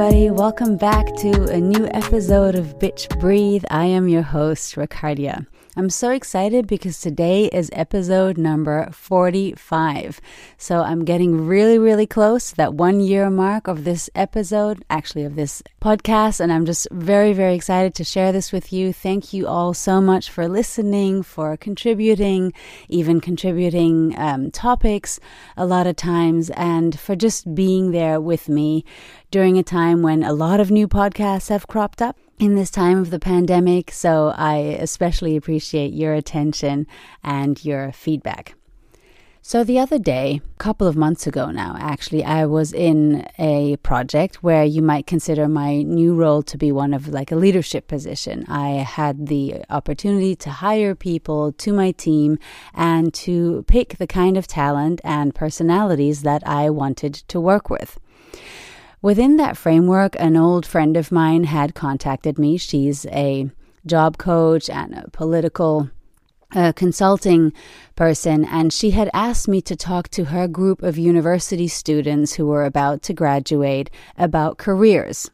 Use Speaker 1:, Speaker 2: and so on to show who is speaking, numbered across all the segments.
Speaker 1: everybody. Welcome back to a new episode of Bitch Breathe. I am your host, Ricardia. I'm so excited because today is episode number 45. So I'm getting really, really close to that one year mark of this episode, actually, of this podcast. And I'm just very, very excited to share this with you. Thank you all so much for listening, for contributing, even contributing um, topics a lot of times, and for just being there with me during a time when a lot of new podcasts have cropped up in this time of the pandemic. So I especially appreciate your attention and your feedback. So the other day, a couple of months ago now, actually, I was in a project where you might consider my new role to be one of like a leadership position. I had the opportunity to hire people to my team and to pick the kind of talent and personalities that I wanted to work with. Within that framework, an old friend of mine had contacted me. She's a job coach and a political uh, consulting person, and she had asked me to talk to her group of university students who were about to graduate about careers.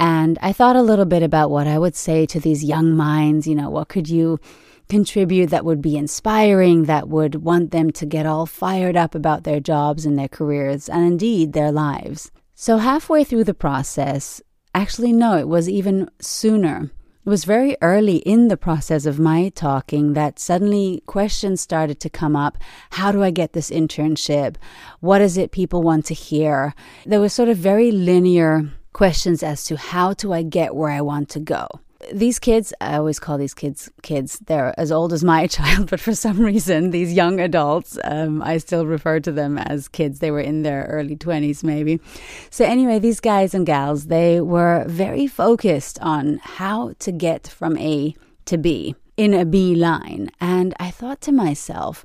Speaker 1: And I thought a little bit about what I would say to these young minds. You know, what could you contribute that would be inspiring, that would want them to get all fired up about their jobs and their careers, and indeed their lives. So, halfway through the process, actually, no, it was even sooner. It was very early in the process of my talking that suddenly questions started to come up. How do I get this internship? What is it people want to hear? There were sort of very linear questions as to how do I get where I want to go these kids, I always call these kids kids. They're as old as my child, but for some reason, these young adults, um, I still refer to them as kids. They were in their early 20s, maybe. So, anyway, these guys and gals, they were very focused on how to get from A to B in a B line. And I thought to myself,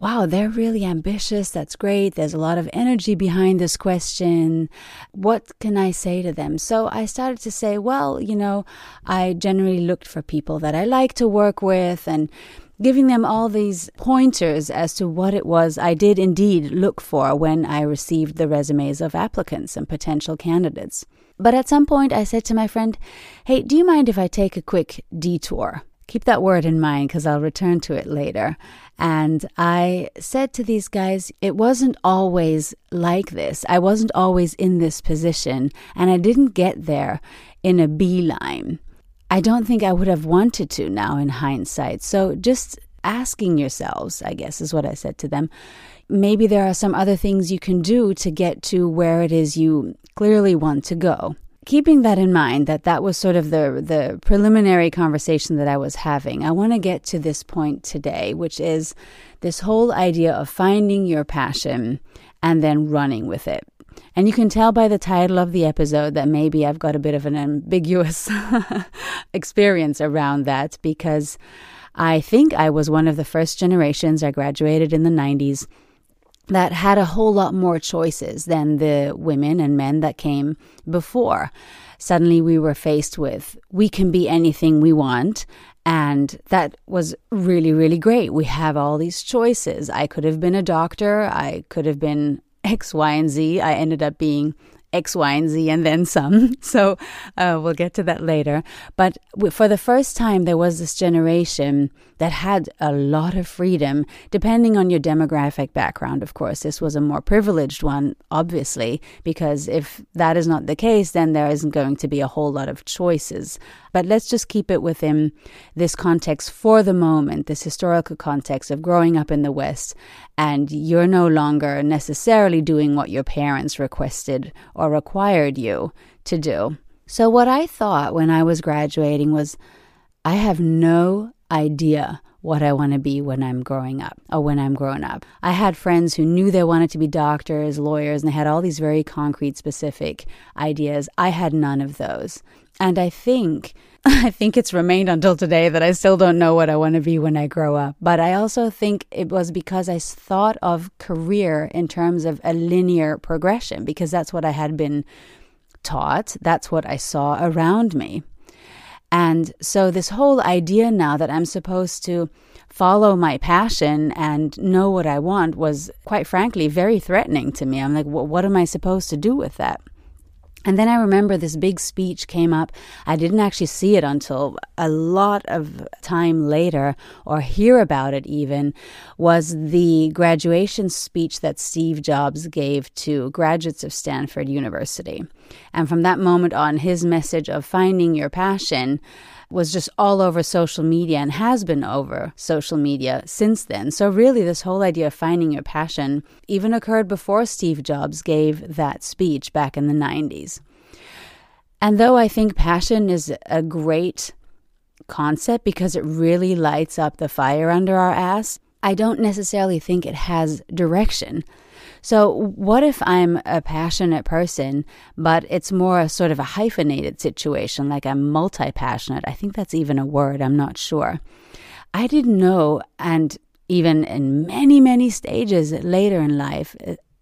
Speaker 1: wow, they're really ambitious. That's great. There's a lot of energy behind this question. What can I say to them? So I started to say, well, you know, I generally looked for people that I like to work with and giving them all these pointers as to what it was I did indeed look for when I received the resumes of applicants and potential candidates. But at some point, I said to my friend, Hey, do you mind if I take a quick detour? Keep that word in mind because I'll return to it later. And I said to these guys, it wasn't always like this. I wasn't always in this position, and I didn't get there in a beeline. I don't think I would have wanted to now in hindsight. So just asking yourselves, I guess, is what I said to them. Maybe there are some other things you can do to get to where it is you clearly want to go keeping that in mind that that was sort of the the preliminary conversation that I was having I want to get to this point today which is this whole idea of finding your passion and then running with it. And you can tell by the title of the episode that maybe I've got a bit of an ambiguous experience around that because I think I was one of the first generations I graduated in the 90s that had a whole lot more choices than the women and men that came before. Suddenly we were faced with we can be anything we want. And that was really, really great. We have all these choices. I could have been a doctor. I could have been X, Y, and Z. I ended up being X, Y, and Z, and then some. So uh, we'll get to that later. But for the first time, there was this generation that had a lot of freedom, depending on your demographic background, of course. This was a more privileged one, obviously, because if that is not the case, then there isn't going to be a whole lot of choices. But let's just keep it within this context for the moment, this historical context of growing up in the West, and you're no longer necessarily doing what your parents requested or required you to do. So, what I thought when I was graduating was, I have no idea what I want to be when I'm growing up or when I'm grown up. I had friends who knew they wanted to be doctors, lawyers, and they had all these very concrete, specific ideas. I had none of those. And I think I think it's remained until today that I still don't know what I want to be when I grow up. But I also think it was because I thought of career in terms of a linear progression because that's what I had been taught. That's what I saw around me. And so, this whole idea now that I'm supposed to follow my passion and know what I want was, quite frankly, very threatening to me. I'm like, what am I supposed to do with that? And then I remember this big speech came up. I didn't actually see it until a lot of time later, or hear about it even, was the graduation speech that Steve Jobs gave to graduates of Stanford University. And from that moment on, his message of finding your passion was just all over social media and has been over social media since then. So, really, this whole idea of finding your passion even occurred before Steve Jobs gave that speech back in the 90s. And though I think passion is a great concept because it really lights up the fire under our ass, I don't necessarily think it has direction. So, what if I'm a passionate person, but it's more a sort of a hyphenated situation, like I'm multi passionate? I think that's even a word, I'm not sure. I didn't know, and even in many, many stages later in life,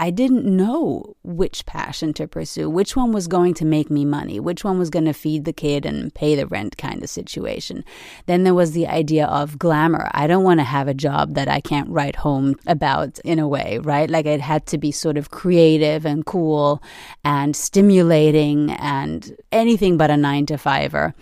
Speaker 1: I didn't know which passion to pursue, which one was going to make me money, which one was going to feed the kid and pay the rent kind of situation. Then there was the idea of glamour. I don't want to have a job that I can't write home about in a way, right? Like it had to be sort of creative and cool and stimulating and anything but a nine to fiver.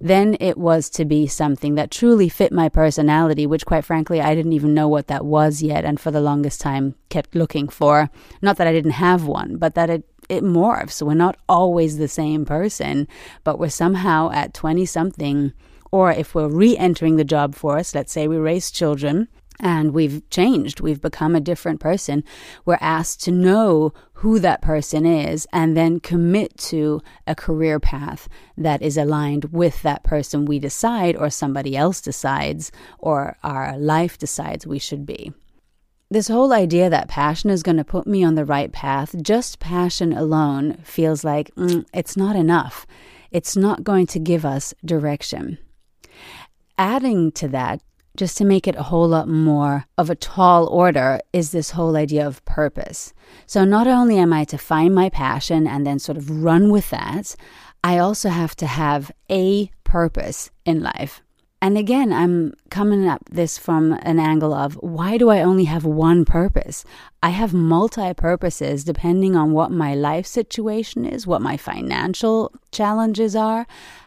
Speaker 1: Then it was to be something that truly fit my personality, which quite frankly, I didn't even know what that was yet. And for the longest time, kept looking for. Not that I didn't have one, but that it it morphs. We're not always the same person, but we're somehow at 20 something, or if we're re entering the job force, let's say we raise children, and we've changed. We've become a different person. We're asked to know who that person is and then commit to a career path that is aligned with that person we decide, or somebody else decides, or our life decides we should be. This whole idea that passion is going to put me on the right path, just passion alone feels like mm, it's not enough. It's not going to give us direction. Adding to that, just to make it a whole lot more of a tall order, is this whole idea of purpose. So, not only am I to find my passion and then sort of run with that, I also have to have a purpose in life. And again, I'm coming up this from an angle of why do I only have one purpose? I have multi purposes depending on what my life situation is, what my financial challenges are.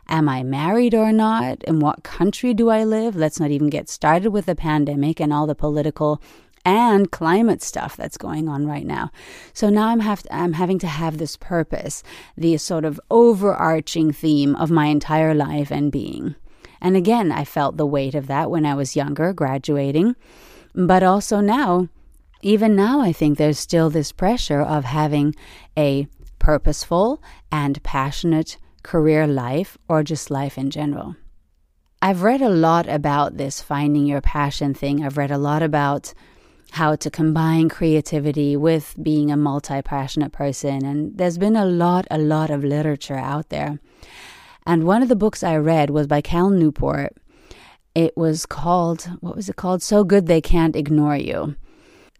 Speaker 1: Am I married or not? In what country do I live? Let's not even get started with the pandemic and all the political and climate stuff that's going on right now. So now I'm have to, I'm having to have this purpose, the sort of overarching theme of my entire life and being. And again, I felt the weight of that when I was younger, graduating. But also now, even now, I think there's still this pressure of having a purposeful and passionate career life or just life in general. I've read a lot about this finding your passion thing. I've read a lot about how to combine creativity with being a multi passionate person. And there's been a lot, a lot of literature out there. And one of the books I read was by Cal Newport. It was called, what was it called? So Good They Can't Ignore You.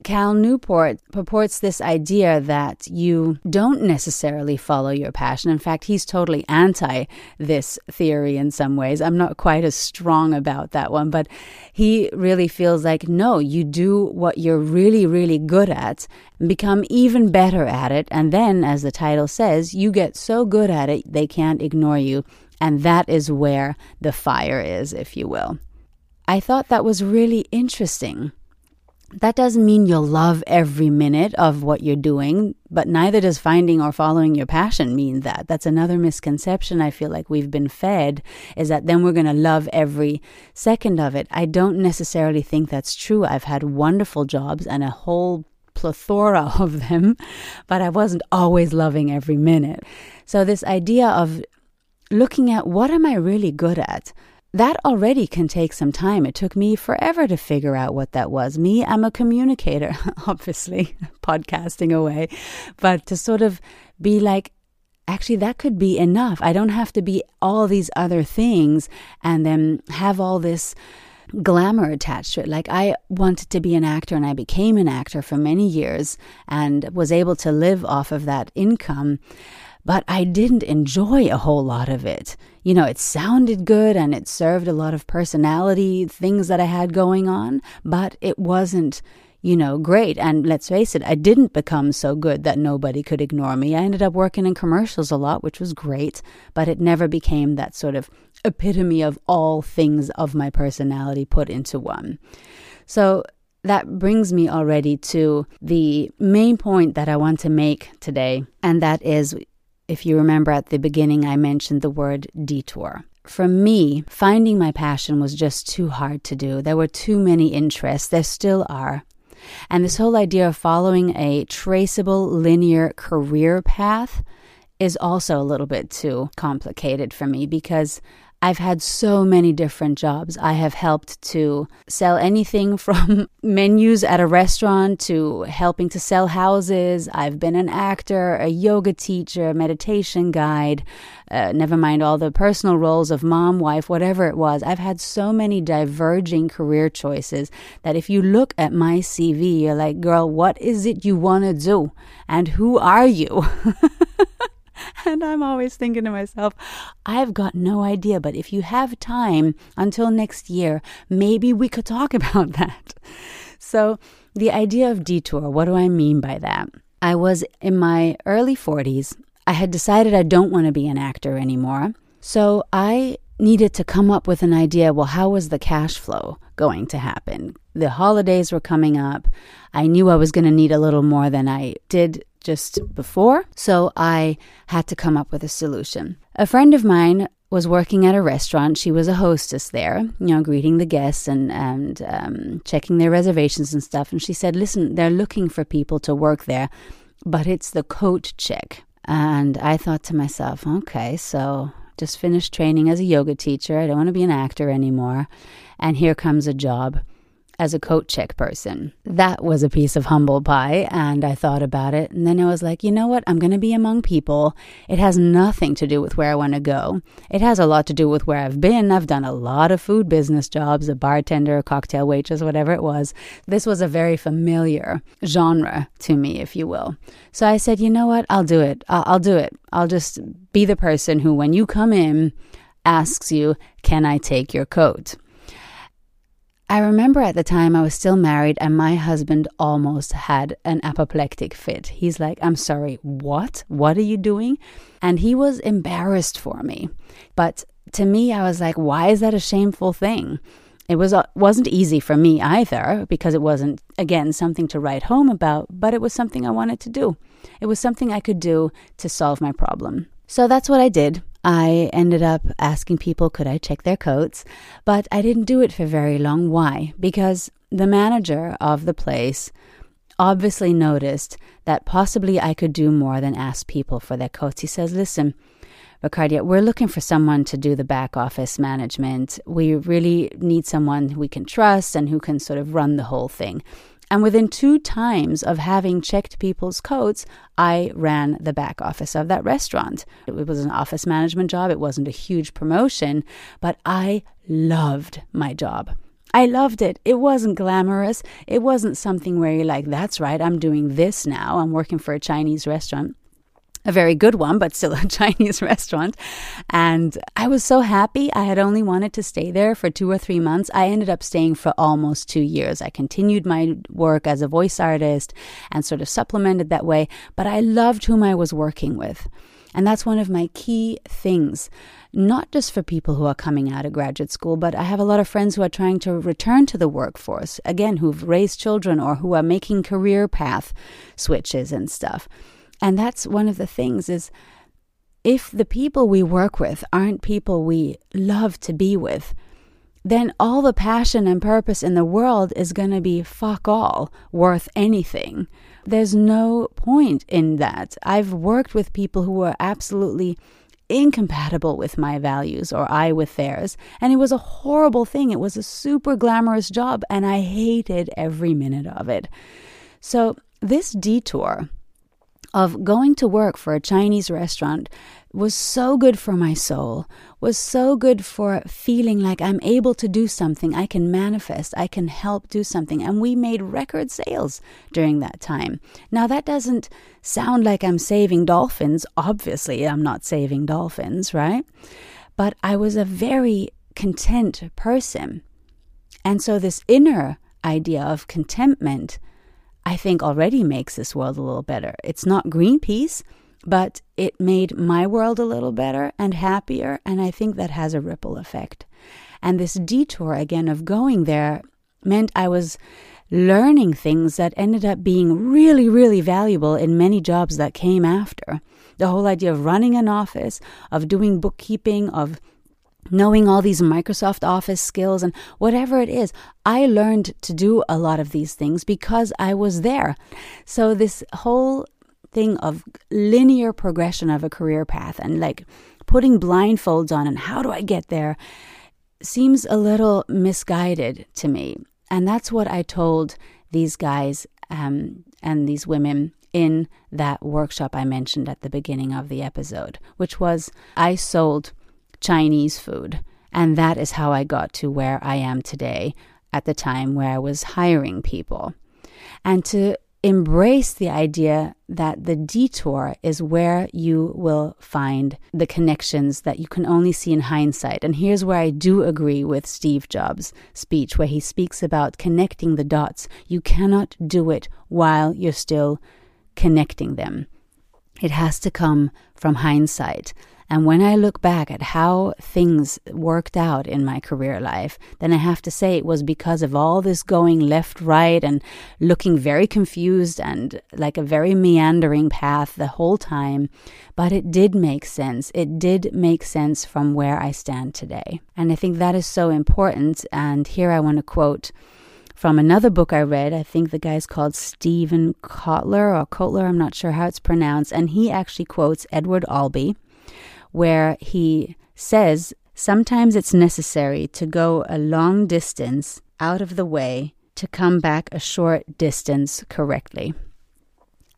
Speaker 1: Cal Newport purports this idea that you don't necessarily follow your passion. In fact, he's totally anti this theory in some ways. I'm not quite as strong about that one, but he really feels like no, you do what you're really, really good at, become even better at it, and then, as the title says, you get so good at it, they can't ignore you. And that is where the fire is, if you will. I thought that was really interesting that doesn't mean you'll love every minute of what you're doing, but neither does finding or following your passion mean that. That's another misconception I feel like we've been fed is that then we're going to love every second of it. I don't necessarily think that's true. I've had wonderful jobs and a whole plethora of them, but I wasn't always loving every minute. So, this idea of looking at what am I really good at? That already can take some time. It took me forever to figure out what that was. Me, I'm a communicator, obviously, podcasting away, but to sort of be like, actually, that could be enough. I don't have to be all these other things and then have all this glamour attached to it. Like I wanted to be an actor and I became an actor for many years and was able to live off of that income but I didn't enjoy a whole lot of it. You know, it sounded good and it served a lot of personality things that I had going on, but it wasn't, you know, great. And let's face it, I didn't become so good that nobody could ignore me. I ended up working in commercials a lot, which was great, but it never became that sort of epitome of all things of my personality put into one. So that brings me already to the main point that I want to make today, and that is if you remember at the beginning, I mentioned the word detour. For me, finding my passion was just too hard to do. There were too many interests. There still are. And this whole idea of following a traceable linear career path is also a little bit too complicated for me because I've had so many different jobs. I have helped to sell anything from menus at a restaurant to helping to sell houses. I've been an actor, a yoga teacher, a meditation guide, uh, never mind all the personal roles of mom, wife, whatever it was. I've had so many diverging career choices that if you look at my CV, you're like, girl, what is it you want to do? And who are you? and I'm always thinking to myself, I've got no idea, but if you have time until next year, maybe we could talk about that. So, the idea of detour, what do I mean by that? I was in my early 40s. I had decided I don't want to be an actor anymore. So, I needed to come up with an idea well, how was the cash flow going to happen? The holidays were coming up. I knew I was going to need a little more than I did just before, so I had to come up with a solution. A friend of mine was working at a restaurant. She was a hostess there, you know, greeting the guests and and um, checking their reservations and stuff. And she said, "Listen, they're looking for people to work there, but it's the coat check." And I thought to myself, "Okay, so just finished training as a yoga teacher. I don't want to be an actor anymore, and here comes a job." As a coat check person. That was a piece of humble pie, and I thought about it. And then I was like, you know what? I'm going to be among people. It has nothing to do with where I want to go. It has a lot to do with where I've been. I've done a lot of food business jobs, a bartender, a cocktail waitress, whatever it was. This was a very familiar genre to me, if you will. So I said, you know what? I'll do it. I'll, I'll do it. I'll just be the person who, when you come in, asks you, Can I take your coat? I remember at the time I was still married and my husband almost had an apoplectic fit. He's like, I'm sorry, what? What are you doing? And he was embarrassed for me. But to me, I was like, why is that a shameful thing? It was uh, wasn't easy for me either because it wasn't again something to write home about, but it was something I wanted to do. It was something I could do to solve my problem. So that's what I did. I ended up asking people could I check their coats, but I didn't do it for very long. Why? Because the manager of the place obviously noticed that possibly I could do more than ask people for their coats. He says, Listen, Ricardia, we're looking for someone to do the back office management. We really need someone we can trust and who can sort of run the whole thing. And within two times of having checked people's coats, I ran the back office of that restaurant. It was an office management job, it wasn't a huge promotion, but I loved my job. I loved it. It wasn't glamorous. It wasn't something where you're like, that's right, I'm doing this now. I'm working for a Chinese restaurant a very good one, but still a Chinese restaurant. And I was so happy. I had only wanted to stay there for two or three months. I ended up staying for almost two years. I continued my work as a voice artist and sort of supplemented that way, but I loved whom I was working with. And that's one of my key things, not just for people who are coming out of graduate school, but I have a lot of friends who are trying to return to the workforce, again, who've raised children or who are making career path switches and stuff. And that's one of the things is if the people we work with aren't people we love to be with, then all the passion and purpose in the world is going to be fuck all worth anything. There's no point in that. I've worked with people who were absolutely incompatible with my values or I with theirs, and it was a horrible thing. It was a super glamorous job, and I hated every minute of it. So, this detour of going to work for a Chinese restaurant was so good for my soul, was so good for feeling like I'm able to do something, I can manifest, I can help do something. And we made record sales during that time. Now, that doesn't sound like I'm saving dolphins. Obviously, I'm not saving dolphins, right? But I was a very content person. And so, this inner idea of contentment I think already makes this world a little better. It's not Greenpeace, but it made my world a little better and happier, and I think that has a ripple effect. And this detour again of going there meant I was learning things that ended up being really, really valuable in many jobs that came after. The whole idea of running an office, of doing bookkeeping, of knowing all these Microsoft Office skills and whatever it is, I learned to do a lot of these things because I was there. So, this whole thing of linear progression of a career path and like putting blindfolds on and how do I get there seems a little misguided to me. And that's what I told these guys um, and these women in that workshop I mentioned at the beginning of the episode, which was I sold Chinese food. And that is how I got to where I am today at the time where I was hiring people. And to embrace the idea that the detour is where you will find the connections that you can only see in hindsight. And here's where I do agree with Steve Jobs' speech, where he speaks about connecting the dots. You cannot do it while you're still connecting them. It has to come from hindsight. And when I look back at how things worked out in my career life, then I have to say it was because of all this going left, right, and looking very confused and like a very meandering path the whole time. But it did make sense. It did make sense from where I stand today. And I think that is so important. And here I want to quote from another book I read. I think the guy's called Steven Kotler or Kotler, I'm not sure how it's pronounced. And he actually quotes Edward Albee where he says sometimes it's necessary to go a long distance out of the way to come back a short distance correctly.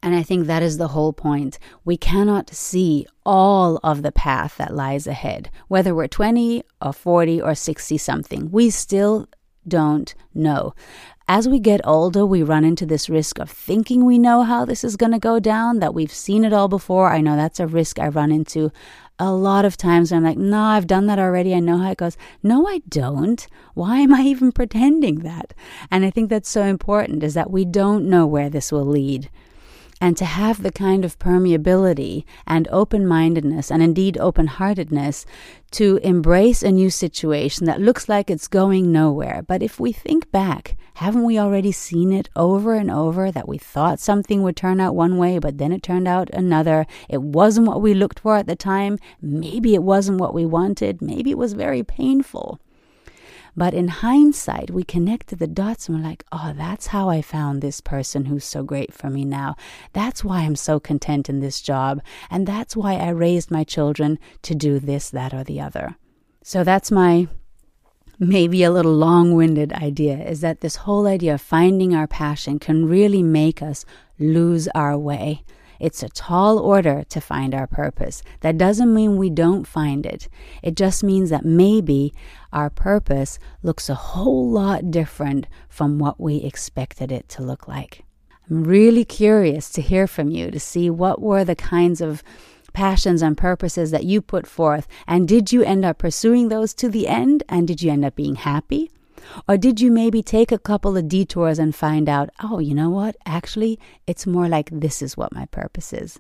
Speaker 1: And I think that is the whole point. We cannot see all of the path that lies ahead, whether we're 20 or 40 or 60 something. We still don't know. As we get older, we run into this risk of thinking we know how this is going to go down, that we've seen it all before. I know that's a risk I run into a lot of times I'm like, no, I've done that already. I know how it goes. No, I don't. Why am I even pretending that? And I think that's so important is that we don't know where this will lead and to have the kind of permeability and open mindedness and indeed open heartedness to embrace a new situation that looks like it's going nowhere. But if we think back, haven't we already seen it over and over that we thought something would turn out one way, but then it turned out another? It wasn't what we looked for at the time. Maybe it wasn't what we wanted. Maybe it was very painful. But in hindsight, we connect the dots and we're like, oh, that's how I found this person who's so great for me now. That's why I'm so content in this job. And that's why I raised my children to do this, that, or the other. So that's my maybe a little long winded idea is that this whole idea of finding our passion can really make us lose our way. It's a tall order to find our purpose. That doesn't mean we don't find it. It just means that maybe our purpose looks a whole lot different from what we expected it to look like. I'm really curious to hear from you to see what were the kinds of passions and purposes that you put forth. And did you end up pursuing those to the end? And did you end up being happy? Or did you maybe take a couple of detours and find out, oh, you know what? Actually, it's more like this is what my purpose is.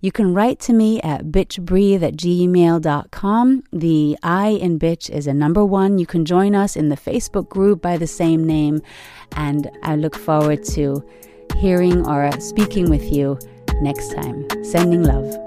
Speaker 1: You can write to me at bitchbreathe at gmail.com. The I in bitch is a number one. You can join us in the Facebook group by the same name. And I look forward to hearing or speaking with you next time. Sending love.